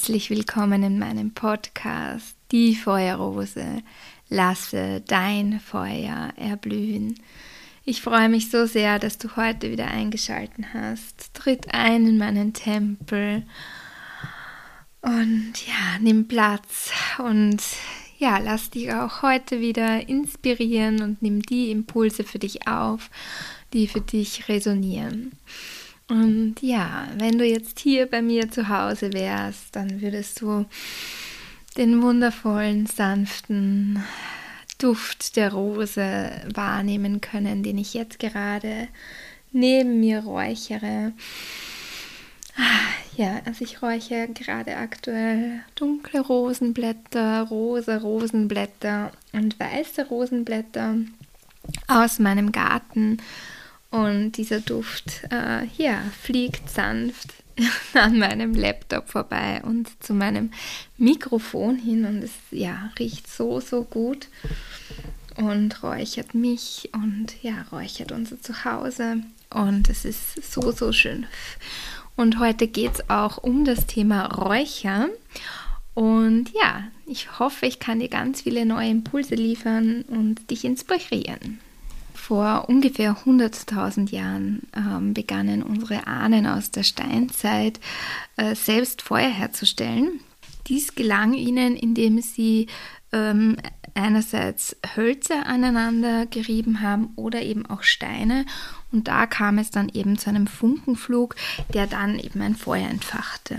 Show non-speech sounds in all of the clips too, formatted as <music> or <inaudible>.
Herzlich willkommen in meinem Podcast Die Feuerrose. Lasse dein Feuer erblühen. Ich freue mich so sehr, dass du heute wieder eingeschaltet hast. Tritt ein in meinen Tempel und ja, nimm Platz und ja, lass dich auch heute wieder inspirieren und nimm die Impulse für dich auf, die für dich resonieren. Und ja, wenn du jetzt hier bei mir zu Hause wärst, dann würdest du den wundervollen, sanften Duft der Rose wahrnehmen können, den ich jetzt gerade neben mir räuchere. Ja, also ich räuche gerade aktuell dunkle Rosenblätter, rosa Rosenblätter und weiße Rosenblätter aus meinem Garten. Und dieser Duft, äh, ja, fliegt sanft <laughs> an meinem Laptop vorbei und zu meinem Mikrofon hin und es ja, riecht so, so gut und räuchert mich und ja, räuchert unser Zuhause und es ist so, so schön. Und heute geht es auch um das Thema Räucher. Und ja, ich hoffe, ich kann dir ganz viele neue Impulse liefern und dich inspirieren. Vor ungefähr 100.000 Jahren ähm, begannen unsere Ahnen aus der Steinzeit äh, selbst Feuer herzustellen. Dies gelang ihnen, indem sie ähm, einerseits Hölzer aneinander gerieben haben oder eben auch Steine. Und da kam es dann eben zu einem Funkenflug, der dann eben ein Feuer entfachte.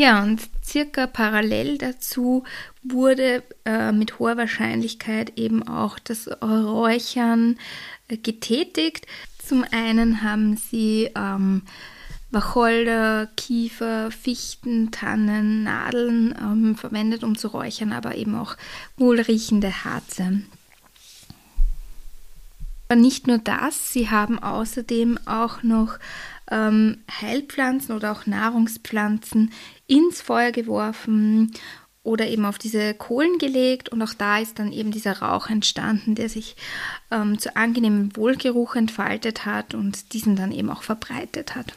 Ja, und circa parallel dazu wurde äh, mit hoher Wahrscheinlichkeit eben auch das Räuchern äh, getätigt. Zum einen haben sie ähm, Wacholder, Kiefer, Fichten, Tannen, Nadeln ähm, verwendet, um zu räuchern, aber eben auch wohlriechende Harze. Aber nicht nur das, sie haben außerdem auch noch ähm, Heilpflanzen oder auch Nahrungspflanzen ins Feuer geworfen oder eben auf diese Kohlen gelegt und auch da ist dann eben dieser Rauch entstanden, der sich ähm, zu angenehmem Wohlgeruch entfaltet hat und diesen dann eben auch verbreitet hat.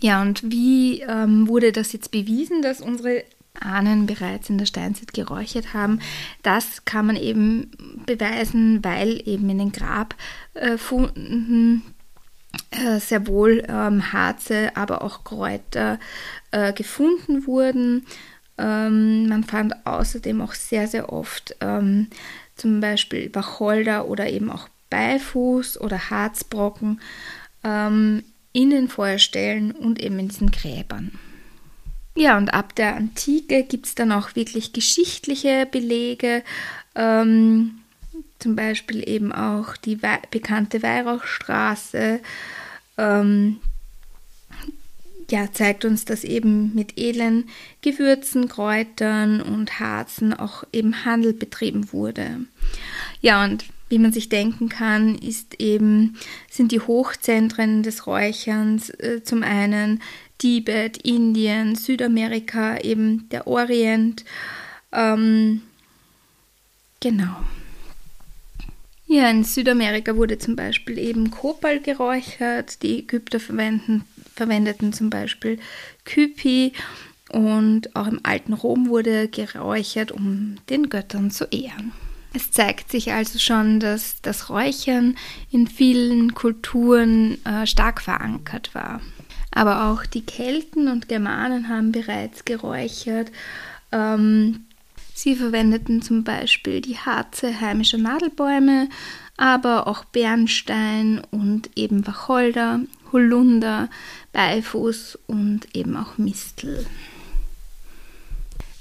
Ja, und wie ähm, wurde das jetzt bewiesen, dass unsere Ahnen bereits in der Steinzeit geräuchert haben? Das kann man eben beweisen, weil eben in den Grabfunden sehr wohl ähm, Harze, aber auch Kräuter äh, gefunden wurden. Ähm, man fand außerdem auch sehr, sehr oft ähm, zum Beispiel Wacholder oder eben auch Beifuß oder Harzbrocken ähm, in den Feuerstellen und eben in diesen Gräbern. Ja, und ab der Antike gibt es dann auch wirklich geschichtliche Belege, ähm, zum Beispiel eben auch die We bekannte Weihrauchstraße. Ähm, ja, zeigt uns, dass eben mit edlen Gewürzen, Kräutern und Harzen auch eben Handel betrieben wurde. Ja, und wie man sich denken kann, ist eben, sind die Hochzentren des Räucherns äh, zum einen Tibet, Indien, Südamerika, eben der Orient. Ähm, genau. Ja, in Südamerika wurde zum Beispiel eben Kopal geräuchert. Die Ägypter verwendeten zum Beispiel Kypi und auch im alten Rom wurde geräuchert, um den Göttern zu ehren. Es zeigt sich also schon, dass das Räuchern in vielen Kulturen äh, stark verankert war. Aber auch die Kelten und Germanen haben bereits geräuchert. Ähm, sie verwendeten zum Beispiel die Harze heimischer Nadelbäume, aber auch Bernstein und eben Wacholder, Holunder, Beifuß und eben auch Mistel.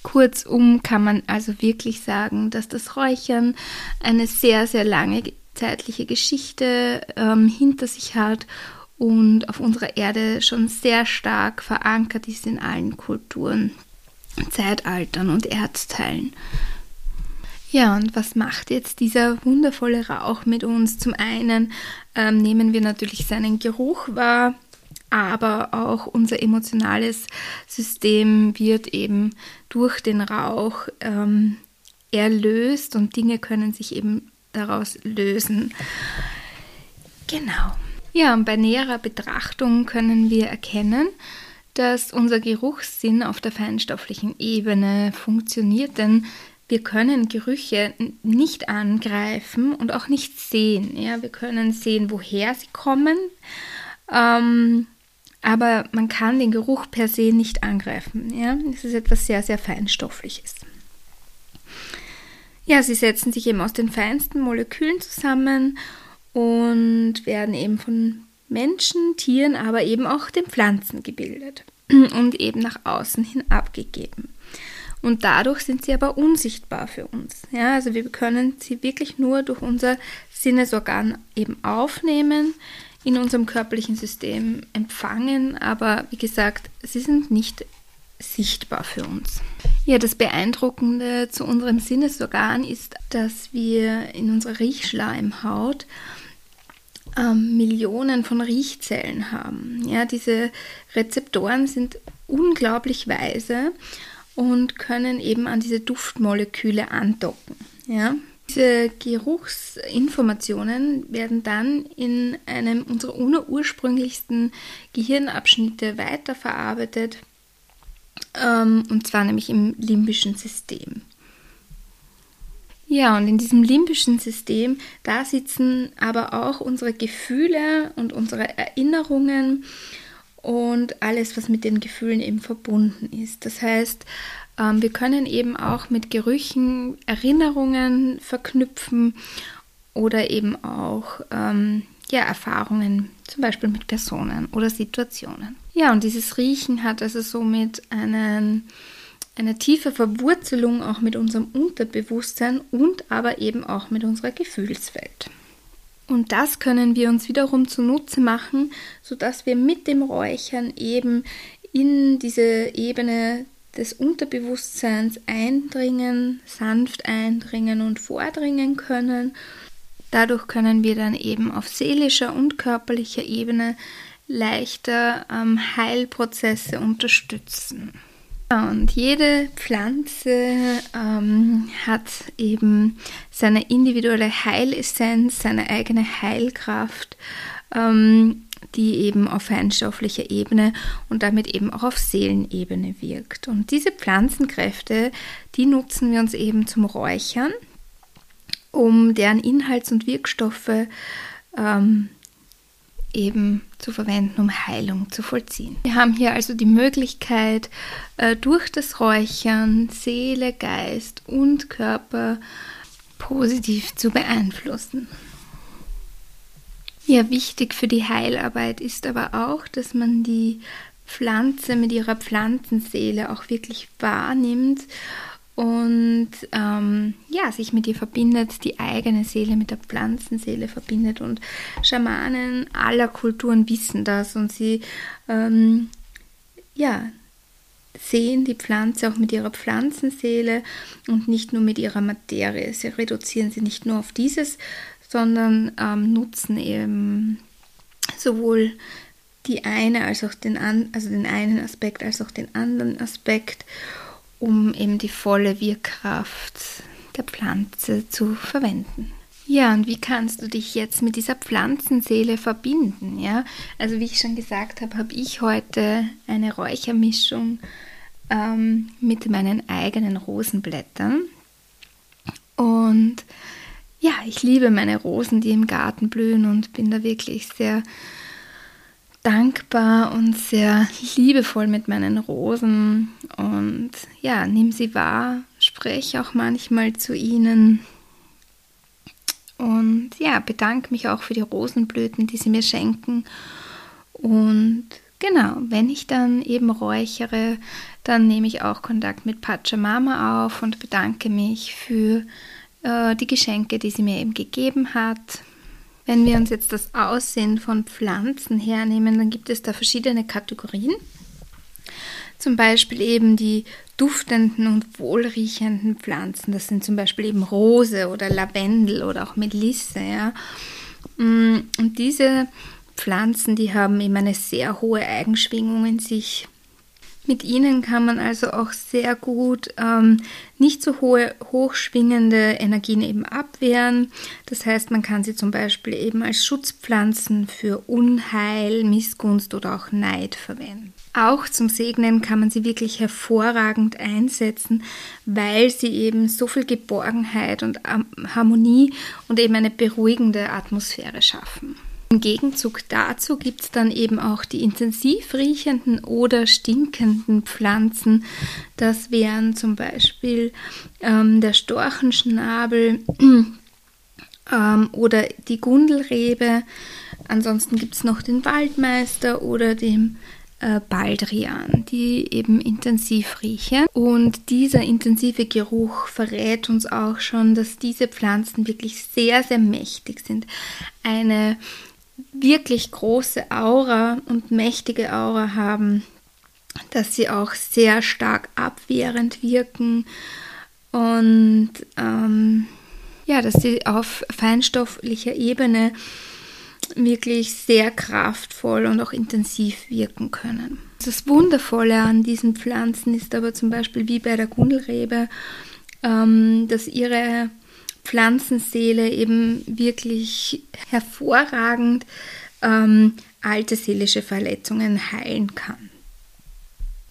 Kurzum kann man also wirklich sagen, dass das Räuchern eine sehr, sehr lange zeitliche Geschichte ähm, hinter sich hat und auf unserer Erde schon sehr stark verankert ist in allen Kulturen, Zeitaltern und Erdteilen. Ja, und was macht jetzt dieser wundervolle Rauch mit uns? Zum einen ähm, nehmen wir natürlich seinen Geruch wahr, aber auch unser emotionales System wird eben durch den Rauch ähm, erlöst und Dinge können sich eben daraus lösen. Genau. Ja, und bei näherer Betrachtung können wir erkennen, dass unser Geruchssinn auf der feinstofflichen Ebene funktioniert, denn wir können Gerüche nicht angreifen und auch nicht sehen. Ja, wir können sehen, woher sie kommen, ähm, aber man kann den Geruch per se nicht angreifen. Ja, es ist etwas sehr, sehr feinstoffliches. Ja, sie setzen sich eben aus den feinsten Molekülen zusammen und werden eben von Menschen, Tieren, aber eben auch den Pflanzen gebildet <clears throat> und eben nach außen hin abgegeben. Und dadurch sind sie aber unsichtbar für uns. Ja, also wir können sie wirklich nur durch unser Sinnesorgan eben aufnehmen, in unserem körperlichen System empfangen, aber wie gesagt, sie sind nicht sichtbar für uns. Ja, das Beeindruckende zu unserem Sinnesorgan ist, dass wir in unserer Riechschleimhaut ähm, Millionen von Riechzellen haben. Ja, diese Rezeptoren sind unglaublich weise und können eben an diese Duftmoleküle andocken. Ja. Diese Geruchsinformationen werden dann in einem unserer ursprünglichsten Gehirnabschnitte weiterverarbeitet, ähm, und zwar nämlich im limbischen System. Ja, und in diesem limbischen System, da sitzen aber auch unsere Gefühle und unsere Erinnerungen und alles, was mit den Gefühlen eben verbunden ist. Das heißt, ähm, wir können eben auch mit Gerüchen Erinnerungen verknüpfen oder eben auch ähm, ja, Erfahrungen, zum Beispiel mit Personen oder Situationen. Ja, und dieses Riechen hat also somit einen eine tiefe Verwurzelung auch mit unserem Unterbewusstsein und aber eben auch mit unserer Gefühlswelt. Und das können wir uns wiederum zunutze machen, sodass wir mit dem Räuchern eben in diese Ebene des Unterbewusstseins eindringen, sanft eindringen und vordringen können. Dadurch können wir dann eben auf seelischer und körperlicher Ebene leichter ähm, Heilprozesse unterstützen. Und jede Pflanze ähm, hat eben seine individuelle Heilessenz, seine eigene Heilkraft, ähm, die eben auf feinstofflicher Ebene und damit eben auch auf Seelenebene wirkt. Und diese Pflanzenkräfte, die nutzen wir uns eben zum Räuchern, um deren Inhalts- und Wirkstoffe ähm, eben zu verwenden, um Heilung zu vollziehen. Wir haben hier also die Möglichkeit, äh, durch das Räuchern Seele, Geist und Körper positiv zu beeinflussen. Ja, wichtig für die Heilarbeit ist aber auch, dass man die Pflanze mit ihrer Pflanzenseele auch wirklich wahrnimmt und ähm, ja, sich mit ihr verbindet, die eigene Seele mit der Pflanzenseele verbindet. Und Schamanen aller Kulturen wissen das und sie ähm, ja, sehen die Pflanze auch mit ihrer Pflanzenseele und nicht nur mit ihrer Materie. Sie reduzieren sie nicht nur auf dieses, sondern ähm, nutzen eben sowohl die eine als auch den, an, also den einen Aspekt als auch den anderen Aspekt um eben die volle Wirkkraft der Pflanze zu verwenden. Ja, und wie kannst du dich jetzt mit dieser Pflanzenseele verbinden? Ja, also wie ich schon gesagt habe, habe ich heute eine Räuchermischung ähm, mit meinen eigenen Rosenblättern. Und ja, ich liebe meine Rosen, die im Garten blühen und bin da wirklich sehr dankbar und sehr liebevoll mit meinen Rosen. Und ja, nimm sie wahr, spreche auch manchmal zu ihnen. Und ja, bedanke mich auch für die Rosenblüten, die sie mir schenken. Und genau, wenn ich dann eben räuchere, dann nehme ich auch Kontakt mit Pachamama auf und bedanke mich für äh, die Geschenke, die sie mir eben gegeben hat wenn wir uns jetzt das Aussehen von Pflanzen hernehmen, dann gibt es da verschiedene Kategorien. Zum Beispiel eben die duftenden und wohlriechenden Pflanzen. Das sind zum Beispiel eben Rose oder Lavendel oder auch Melisse. Ja. Mm, und diese Pflanzen, die haben eben eine sehr hohe Eigenschwingung in sich. Mit ihnen kann man also auch sehr gut ähm, nicht so hohe, hochschwingende Energien eben abwehren. Das heißt, man kann sie zum Beispiel eben als Schutzpflanzen für Unheil, Missgunst oder auch Neid verwenden. Auch zum Segnen kann man sie wirklich hervorragend einsetzen, weil sie eben so viel Geborgenheit und Harmonie und eben eine beruhigende Atmosphäre schaffen. Im Gegenzug dazu gibt es dann eben auch die intensiv riechenden oder stinkenden Pflanzen. Das wären zum Beispiel ähm, der Storchenschnabel <clears throat> ähm, oder die Gundelrebe. Ansonsten gibt es noch den Waldmeister oder den äh, Baldrian, die eben intensiv riechen. Und dieser intensive Geruch verrät uns auch schon, dass diese Pflanzen wirklich sehr, sehr mächtig sind. Eine wirklich große Aura und mächtige Aura haben, dass sie auch sehr stark abwehrend wirken und ähm, ja, dass sie auf feinstofflicher Ebene wirklich sehr kraftvoll und auch intensiv wirken können. Das Wundervolle an diesen Pflanzen ist aber zum Beispiel wie bei der Gundelrebe, ähm, dass ihre Pflanzenseele eben wirklich hervorragend ähm, alte seelische Verletzungen heilen kann.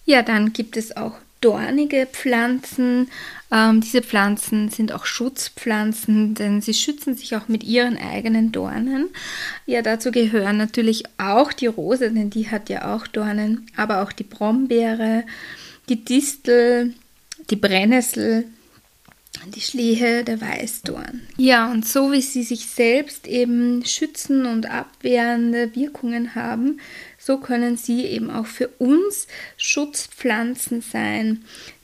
Ja, dann gibt es auch dornige Pflanzen. Ähm, diese Pflanzen sind auch Schutzpflanzen, denn sie schützen sich auch mit ihren eigenen Dornen. Ja, dazu gehören natürlich auch die Rose, denn die hat ja auch Dornen, aber auch die Brombeere, die Distel, die Brennnessel, die Schlehe der Weißdorn. Ja, und so wie sie sich selbst eben schützen und abwehrende Wirkungen haben, so können sie eben auch für uns Schutzpflanzen sein,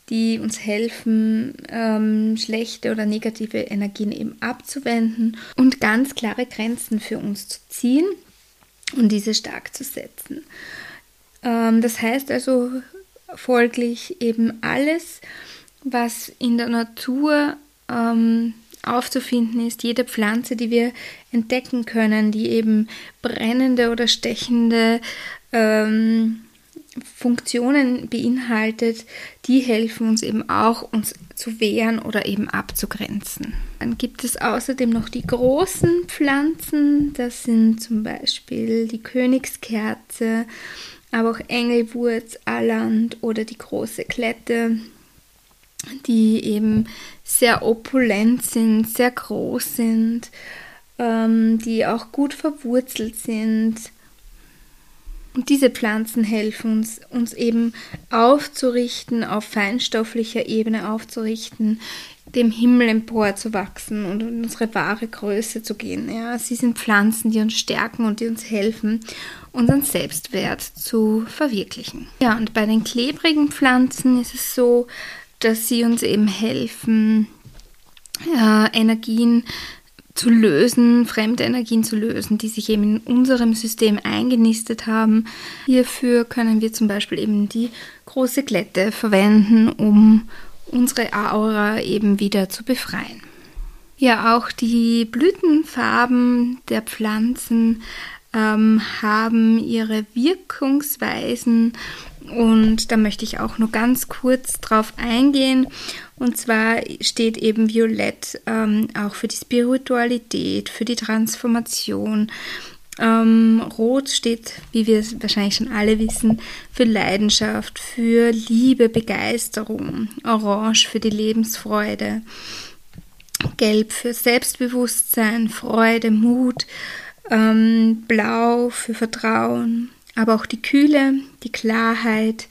die uns helfen, ähm, schlechte oder negative Energien eben abzuwenden und ganz klare Grenzen für uns zu ziehen und diese stark zu setzen. Ähm, das heißt also folglich eben alles, was in der Natur ähm, aufzufinden ist, jede Pflanze, die wir entdecken können, die eben brennende oder stechende ähm, Funktionen beinhaltet, die helfen uns eben auch, uns zu wehren oder eben abzugrenzen. Dann gibt es außerdem noch die großen Pflanzen, das sind zum Beispiel die Königskerze, aber auch Engelwurz, Alland oder die große Klette, die eben sehr opulent sind, sehr groß sind, ähm, die auch gut verwurzelt sind. Und diese Pflanzen helfen uns, uns eben aufzurichten, auf feinstofflicher Ebene aufzurichten, dem Himmel empor zu wachsen und in unsere wahre Größe zu gehen. Ja, sie sind Pflanzen, die uns stärken und die uns helfen, unseren Selbstwert zu verwirklichen. Ja, und bei den klebrigen Pflanzen ist es so, dass sie uns eben helfen, äh, Energien zu lösen, fremde Energien zu lösen, die sich eben in unserem System eingenistet haben. Hierfür können wir zum Beispiel eben die große Glätte verwenden, um unsere Aura eben wieder zu befreien. Ja, auch die Blütenfarben der Pflanzen ähm, haben ihre Wirkungsweisen und da möchte ich auch nur ganz kurz drauf eingehen. Und zwar steht eben Violett ähm, auch für die Spiritualität, für die Transformation. Ähm, Rot steht, wie wir es wahrscheinlich schon alle wissen, für Leidenschaft, für Liebe, Begeisterung. Orange für die Lebensfreude. Gelb für Selbstbewusstsein, Freude, Mut. Ähm, Blau für Vertrauen, aber auch die Kühle, die Klarheit,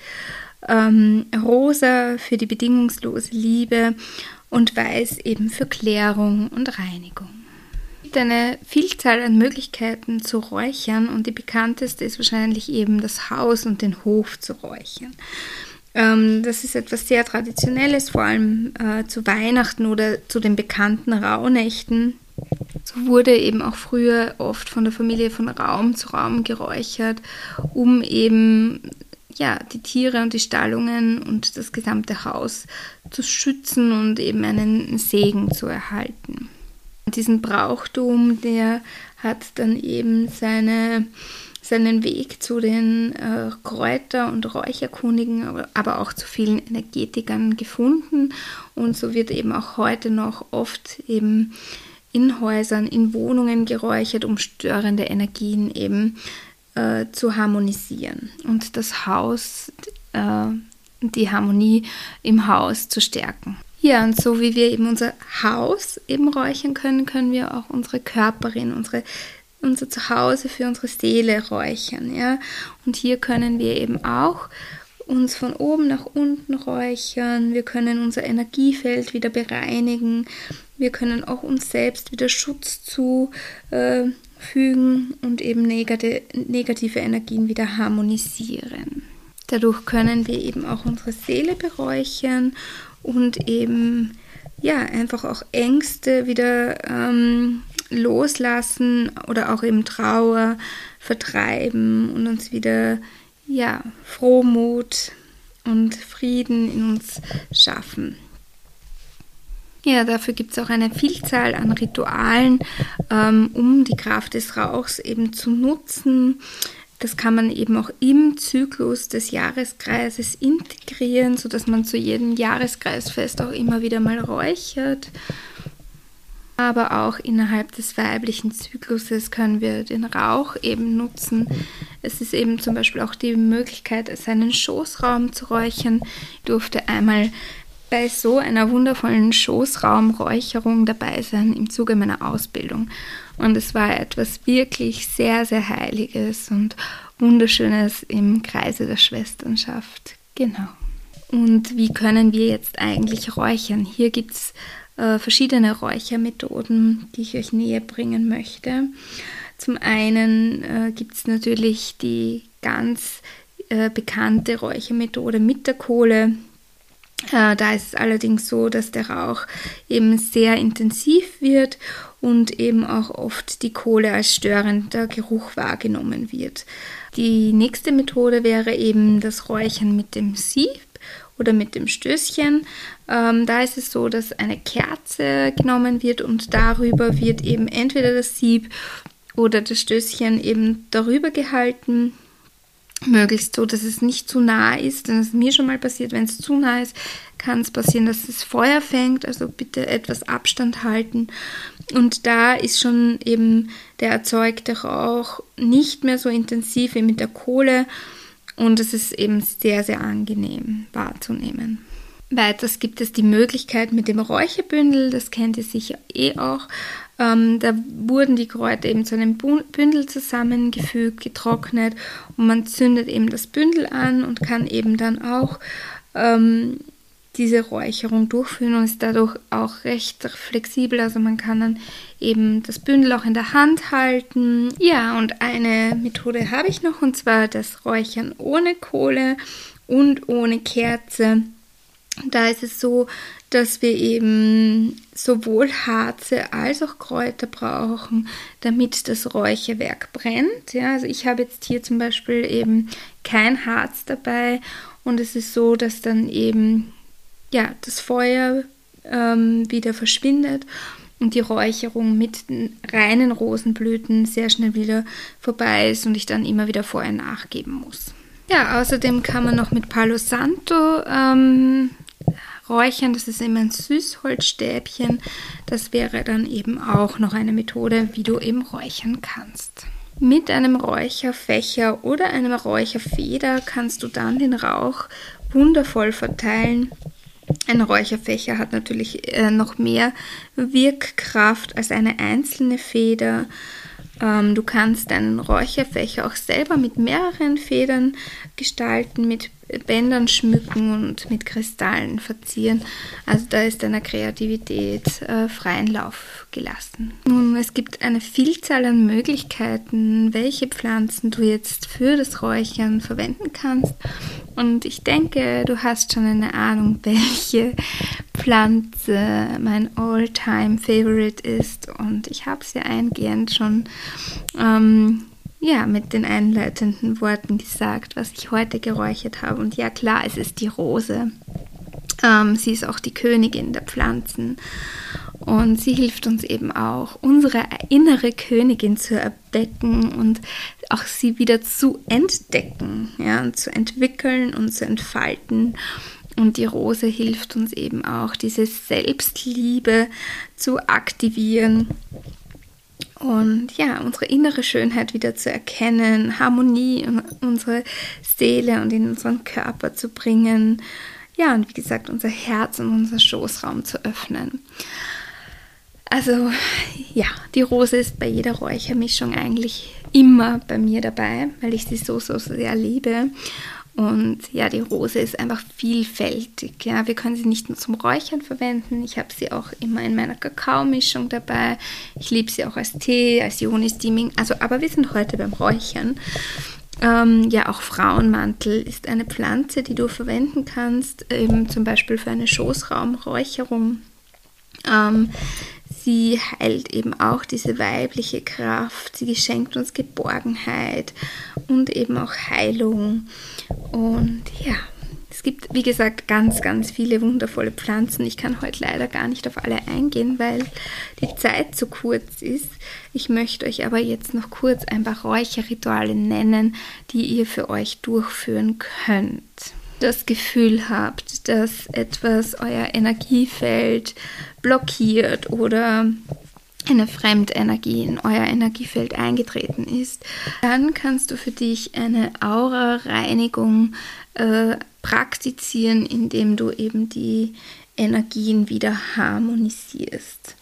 ähm, rosa für die bedingungslose Liebe und weiß eben für Klärung und Reinigung. Es gibt eine Vielzahl an Möglichkeiten zu räuchern und die bekannteste ist wahrscheinlich eben das Haus und den Hof zu räuchern. Ähm, das ist etwas sehr Traditionelles, vor allem äh, zu Weihnachten oder zu den bekannten Rauhnächten. So wurde eben auch früher oft von der Familie von Raum zu Raum geräuchert, um eben ja, die Tiere und die Stallungen und das gesamte Haus zu schützen und eben einen Segen zu erhalten. Diesen Brauchtum, der hat dann eben seine, seinen Weg zu den äh, Kräuter- und Räucherkundigen, aber, aber auch zu vielen Energetikern gefunden. Und so wird eben auch heute noch oft eben in Häusern, in Wohnungen geräuchert, um störende Energien eben äh, zu harmonisieren und das Haus, äh, die Harmonie im Haus zu stärken. Ja, und so wie wir eben unser Haus eben räuchern können, können wir auch unsere Körperin, unsere, unser Zuhause für unsere Seele räuchern. Ja? Und hier können wir eben auch uns von oben nach unten räuchern. Wir können unser Energiefeld wieder bereinigen. Wir können auch uns selbst wieder Schutz zufügen und eben negative Energien wieder harmonisieren. Dadurch können wir eben auch unsere Seele beräuchern und eben ja einfach auch Ängste wieder ähm, loslassen oder auch eben Trauer vertreiben und uns wieder ja Frohmut und Frieden in uns schaffen. Ja, dafür gibt es auch eine Vielzahl an Ritualen, ähm, um die Kraft des Rauchs eben zu nutzen. Das kann man eben auch im Zyklus des Jahreskreises integrieren, sodass man zu jedem Jahreskreisfest auch immer wieder mal räuchert. Aber auch innerhalb des weiblichen Zykluses können wir den Rauch eben nutzen. Es ist eben zum Beispiel auch die Möglichkeit, seinen Schoßraum zu räuchern. Ich durfte einmal bei so einer wundervollen Schoßraumräucherung dabei sein im Zuge meiner Ausbildung. Und es war etwas wirklich sehr, sehr Heiliges und Wunderschönes im Kreise der Schwesternschaft. Genau. Und wie können wir jetzt eigentlich räuchern? Hier gibt es äh, verschiedene Räuchermethoden, die ich euch näher bringen möchte. Zum einen äh, gibt es natürlich die ganz äh, bekannte Räuchermethode mit der Kohle, äh, da ist es allerdings so, dass der Rauch eben sehr intensiv wird und eben auch oft die Kohle als störender Geruch wahrgenommen wird. Die nächste Methode wäre eben das Räuchern mit dem Sieb oder mit dem Stößchen. Ähm, da ist es so, dass eine Kerze genommen wird und darüber wird eben entweder das Sieb oder das Stößchen eben darüber gehalten möglichst so, dass es nicht zu nah ist. Denn es ist mir schon mal passiert, wenn es zu nah ist, kann es passieren, dass es Feuer fängt. Also bitte etwas Abstand halten. Und da ist schon eben der erzeugte Rauch nicht mehr so intensiv wie mit der Kohle. Und es ist eben sehr, sehr angenehm wahrzunehmen. Weiters gibt es die Möglichkeit mit dem Räucherbündel, das kennt ihr sicher eh auch. Ähm, da wurden die Kräuter eben zu einem Bündel zusammengefügt, getrocknet und man zündet eben das Bündel an und kann eben dann auch ähm, diese Räucherung durchführen und ist dadurch auch recht flexibel. Also man kann dann eben das Bündel auch in der Hand halten. Ja, und eine Methode habe ich noch und zwar das Räuchern ohne Kohle und ohne Kerze. Da ist es so, dass wir eben sowohl Harze als auch Kräuter brauchen, damit das Räucherwerk brennt. Ja, also ich habe jetzt hier zum Beispiel eben kein Harz dabei und es ist so, dass dann eben ja, das Feuer ähm, wieder verschwindet und die Räucherung mit reinen Rosenblüten sehr schnell wieder vorbei ist und ich dann immer wieder vorher nachgeben muss. Ja, außerdem kann man noch mit Palo Santo ähm, räuchern. Das ist immer ein Süßholzstäbchen. Das wäre dann eben auch noch eine Methode, wie du eben räuchern kannst. Mit einem Räucherfächer oder einer Räucherfeder kannst du dann den Rauch wundervoll verteilen. Ein Räucherfächer hat natürlich äh, noch mehr Wirkkraft als eine einzelne Feder. Ähm, du kannst deinen Räucherfächer auch selber mit mehreren Federn gestalten, mit Bändern schmücken und mit Kristallen verzieren. Also da ist deiner Kreativität äh, freien Lauf gelassen. Nun, es gibt eine Vielzahl an Möglichkeiten, welche Pflanzen du jetzt für das Räuchern verwenden kannst. Und ich denke, du hast schon eine Ahnung, <laughs> welche Pflanze mein all-time Favorite ist. Und ich habe ja eingehend schon ähm, ja, mit den einleitenden Worten gesagt, was ich heute geräuchert habe. Und ja, klar, es ist die Rose. Ähm, sie ist auch die Königin der Pflanzen. Und sie hilft uns eben auch, unsere innere Königin zu erwecken und auch sie wieder zu entdecken, ja, zu entwickeln und zu entfalten. Und die Rose hilft uns eben auch, diese Selbstliebe zu aktivieren und ja, unsere innere Schönheit wieder zu erkennen, Harmonie in unsere Seele und in unseren Körper zu bringen. Ja, und wie gesagt, unser Herz und unser Schoßraum zu öffnen. Also ja, die Rose ist bei jeder Räuchermischung eigentlich immer bei mir dabei, weil ich sie so, so sehr liebe. Und ja, die Rose ist einfach vielfältig. Ja, wir können sie nicht nur zum Räuchern verwenden. Ich habe sie auch immer in meiner Kakaomischung dabei. Ich liebe sie auch als Tee, als Ioni-Steaming. Also, aber wir sind heute beim Räuchern. Ähm, ja, auch Frauenmantel ist eine Pflanze, die du verwenden kannst, eben zum Beispiel für eine Schoßraumräucherung. Ähm, sie heilt eben auch diese weibliche Kraft, sie schenkt uns Geborgenheit und eben auch Heilung. Und ja, es gibt, wie gesagt, ganz, ganz viele wundervolle Pflanzen. Ich kann heute leider gar nicht auf alle eingehen, weil die Zeit zu kurz ist. Ich möchte euch aber jetzt noch kurz ein paar Räucherrituale nennen, die ihr für euch durchführen könnt das Gefühl habt, dass etwas euer Energiefeld blockiert oder eine Fremdenergie in euer Energiefeld eingetreten ist, dann kannst du für dich eine Aura-Reinigung äh, praktizieren, indem du eben die Energien wieder harmonisierst.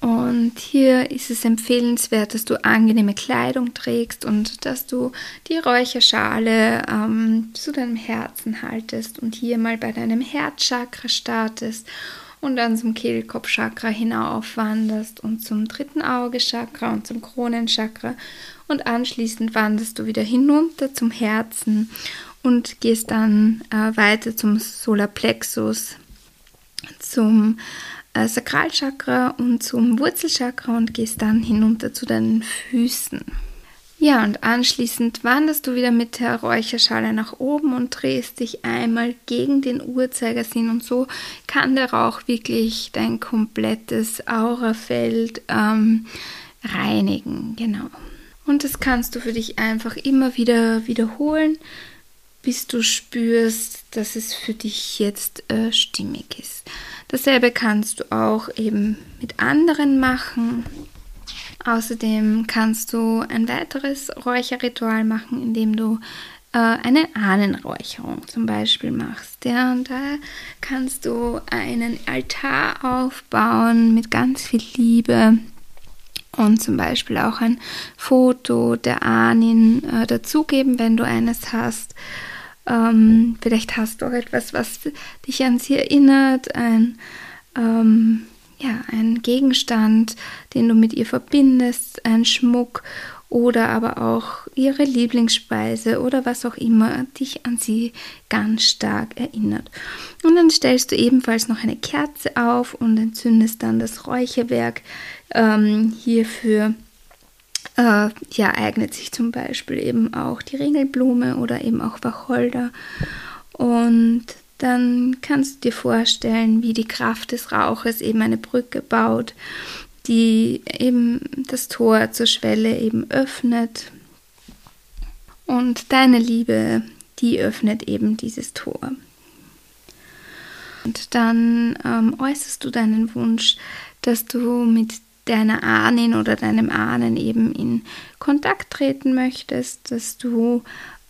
Und hier ist es empfehlenswert, dass du angenehme Kleidung trägst und dass du die Räucherschale ähm, zu deinem Herzen haltest und hier mal bei deinem Herzchakra startest und dann zum Kehlkopfchakra hinaufwanderst und zum dritten Augechakra und zum Kronenchakra. Und anschließend wanderst du wieder hinunter zum Herzen und gehst dann äh, weiter zum Solarplexus, zum Sakralchakra und zum Wurzelchakra und gehst dann hinunter zu deinen Füßen. Ja, und anschließend wanderst du wieder mit der Räucherschale nach oben und drehst dich einmal gegen den Uhrzeigersinn und so kann der Rauch wirklich dein komplettes Aurafeld ähm, reinigen. Genau. Und das kannst du für dich einfach immer wieder wiederholen, bis du spürst, dass es für dich jetzt äh, stimmig ist. Dasselbe kannst du auch eben mit anderen machen. Außerdem kannst du ein weiteres Räucherritual machen, indem du äh, eine Ahnenräucherung zum Beispiel machst. Ja, und da kannst du einen Altar aufbauen mit ganz viel Liebe und zum Beispiel auch ein Foto der Ahnen äh, dazugeben, wenn du eines hast. Ähm, vielleicht hast du auch etwas, was dich an sie erinnert, ein ähm, ja, ein Gegenstand, den du mit ihr verbindest, ein Schmuck oder aber auch ihre Lieblingsspeise oder was auch immer dich an sie ganz stark erinnert. Und dann stellst du ebenfalls noch eine Kerze auf und entzündest dann das Räucherwerk. Ähm, hierfür äh, ja, eignet sich zum Beispiel eben auch die Ringelblume oder eben auch Wacholder. Und dann kannst du dir vorstellen, wie die Kraft des Rauches eben eine Brücke baut, die eben das Tor zur Schwelle eben öffnet. Und deine Liebe, die öffnet eben dieses Tor. Und dann ähm, äußerst du deinen Wunsch, dass du mit deiner Ahnen oder deinem Ahnen eben in Kontakt treten möchtest, dass du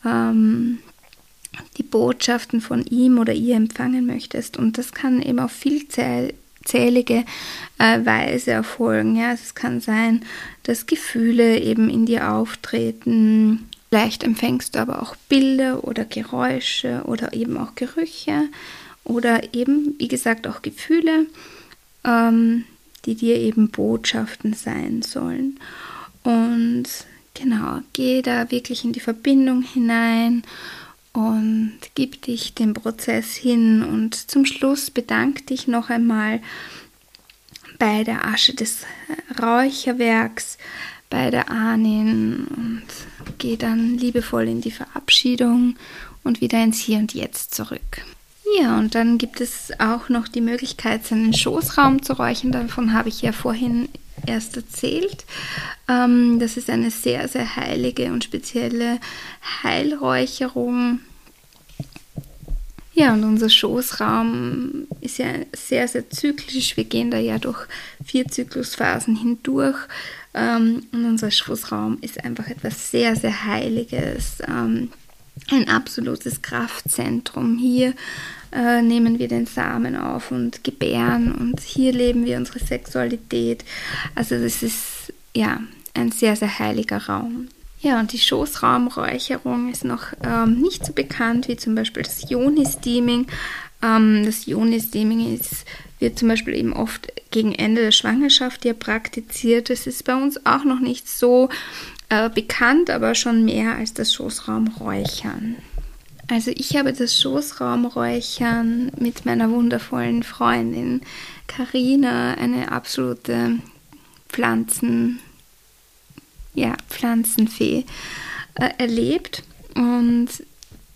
ähm, die Botschaften von ihm oder ihr empfangen möchtest. Und das kann eben auf vielzählige äh, Weise erfolgen. Ja, es kann sein, dass Gefühle eben in dir auftreten. Vielleicht empfängst du aber auch Bilder oder Geräusche oder eben auch Gerüche oder eben, wie gesagt, auch Gefühle, ähm, die dir eben Botschaften sein sollen. Und genau, geh da wirklich in die Verbindung hinein und gib dich dem Prozess hin und zum Schluss bedank dich noch einmal bei der Asche des Räucherwerks, bei der Ahnen und geh dann liebevoll in die Verabschiedung und wieder ins Hier und Jetzt zurück. Ja, und dann gibt es auch noch die Möglichkeit, seinen Schoßraum zu räuchern. Davon habe ich ja vorhin erst erzählt. Ähm, das ist eine sehr, sehr heilige und spezielle Heilräucherung. Ja, und unser Schoßraum ist ja sehr, sehr zyklisch. Wir gehen da ja durch vier Zyklusphasen hindurch. Ähm, und unser Schoßraum ist einfach etwas sehr, sehr Heiliges. Ähm, ein absolutes Kraftzentrum. Hier äh, nehmen wir den Samen auf und gebären und hier leben wir unsere Sexualität. Also das ist ja ein sehr, sehr heiliger Raum. Ja, und die Schoßraumräucherung ist noch ähm, nicht so bekannt wie zum Beispiel das Yoni-Steaming. Ähm, das Yoni-Steaming wird zum Beispiel eben oft gegen Ende der Schwangerschaft ja praktiziert. Das ist bei uns auch noch nicht so äh, bekannt, aber schon mehr als das Schoßraumräuchern. Also ich habe das Schoßraumräuchern mit meiner wundervollen Freundin Karina, eine absolute Pflanzen, ja, Pflanzenfee, äh, erlebt. Und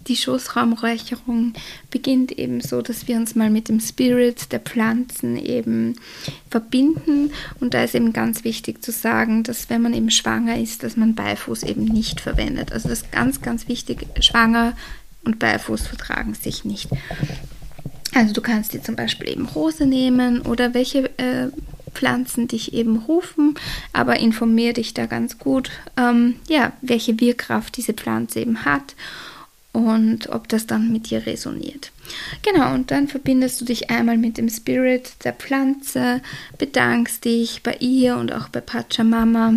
die Schoßraumräucherung beginnt eben so, dass wir uns mal mit dem Spirit der Pflanzen eben verbinden. Und da ist eben ganz wichtig zu sagen, dass wenn man eben schwanger ist, dass man Beifuß eben nicht verwendet. Also das ist ganz, ganz wichtig. Schwanger und Beifuß vertragen sich nicht. Also du kannst dir zum Beispiel eben Rose nehmen oder welche äh, Pflanzen dich eben rufen, aber informier dich da ganz gut, ähm, ja, welche Wirkkraft diese Pflanze eben hat und ob das dann mit dir resoniert. Genau, und dann verbindest du dich einmal mit dem Spirit der Pflanze, bedankst dich bei ihr und auch bei Pachamama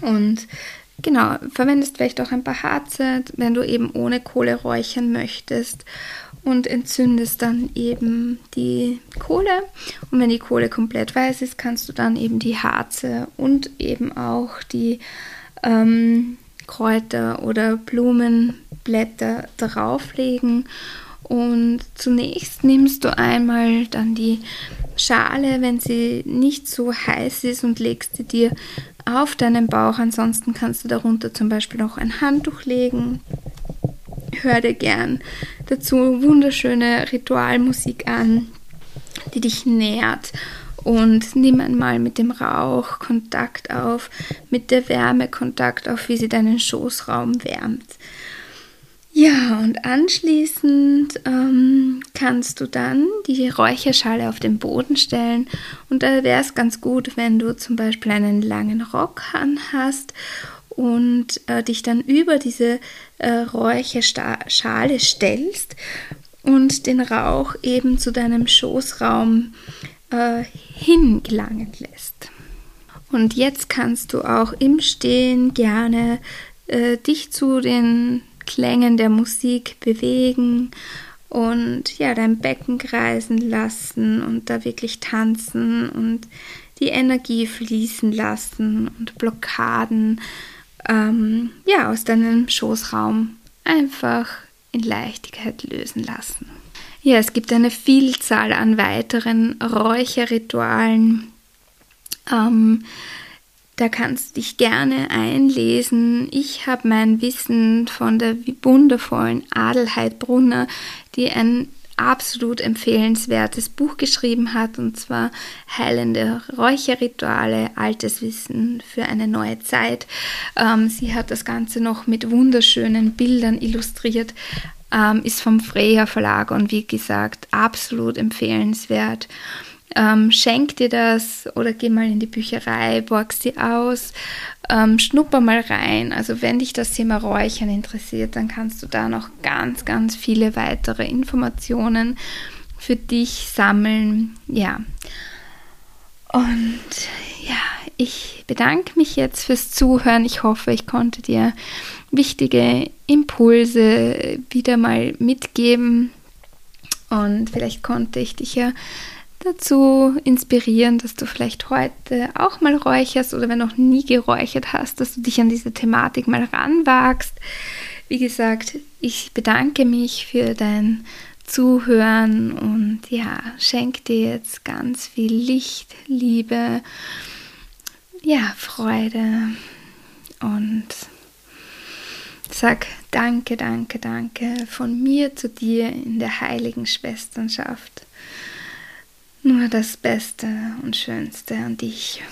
und Genau, verwendest vielleicht auch ein paar Harze, wenn du eben ohne Kohle räuchern möchtest und entzündest dann eben die Kohle. Und wenn die Kohle komplett weiß ist, kannst du dann eben die Harze und eben auch die ähm, Kräuter oder Blumenblätter drauflegen. Und zunächst nimmst du einmal dann die Schale, wenn sie nicht so heiß ist und legst sie dir auf deinen Bauch. Ansonsten kannst du darunter zum Beispiel auch ein Handtuch legen. Hör dir gern dazu wunderschöne Ritualmusik an, die dich nährt. Und nimm einmal mit dem Rauch Kontakt auf, mit der Wärme Kontakt auf, wie sie deinen Schoßraum wärmt. Ja, und anschließend ähm, kannst du dann die Räucherschale auf den Boden stellen und da wäre es ganz gut, wenn du zum Beispiel einen langen Rock hast und äh, dich dann über diese äh, Räucherschale stellst und den Rauch eben zu deinem Schoßraum äh, hingelangen lässt. Und jetzt kannst du auch im Stehen gerne äh, dich zu den Klängen der Musik bewegen und ja, dein Becken kreisen lassen und da wirklich tanzen und die Energie fließen lassen und Blockaden ähm, ja, aus deinem Schoßraum einfach in Leichtigkeit lösen lassen. Ja, es gibt eine Vielzahl an weiteren Räucherritualen. Ähm, da kannst du dich gerne einlesen. Ich habe mein Wissen von der wundervollen Adelheid Brunner, die ein absolut empfehlenswertes Buch geschrieben hat, und zwar Heilende Räucherrituale, altes Wissen für eine neue Zeit. Ähm, sie hat das Ganze noch mit wunderschönen Bildern illustriert, ähm, ist vom Freya Verlag und wie gesagt absolut empfehlenswert. Ähm, schenk dir das oder geh mal in die Bücherei, borg sie aus, ähm, schnupper mal rein. Also wenn dich das Thema Räuchern interessiert, dann kannst du da noch ganz, ganz viele weitere Informationen für dich sammeln. Ja. Und ja, ich bedanke mich jetzt fürs Zuhören. Ich hoffe, ich konnte dir wichtige Impulse wieder mal mitgeben. Und vielleicht konnte ich dich ja dazu inspirieren, dass du vielleicht heute auch mal räucherst oder wenn noch nie geräuchert hast, dass du dich an diese Thematik mal ranwagst. Wie gesagt, ich bedanke mich für dein Zuhören und ja, schenke dir jetzt ganz viel Licht, Liebe, ja, Freude und Sag danke, danke, danke von mir zu dir in der heiligen Schwesternschaft. Nur das Beste und Schönste an dich.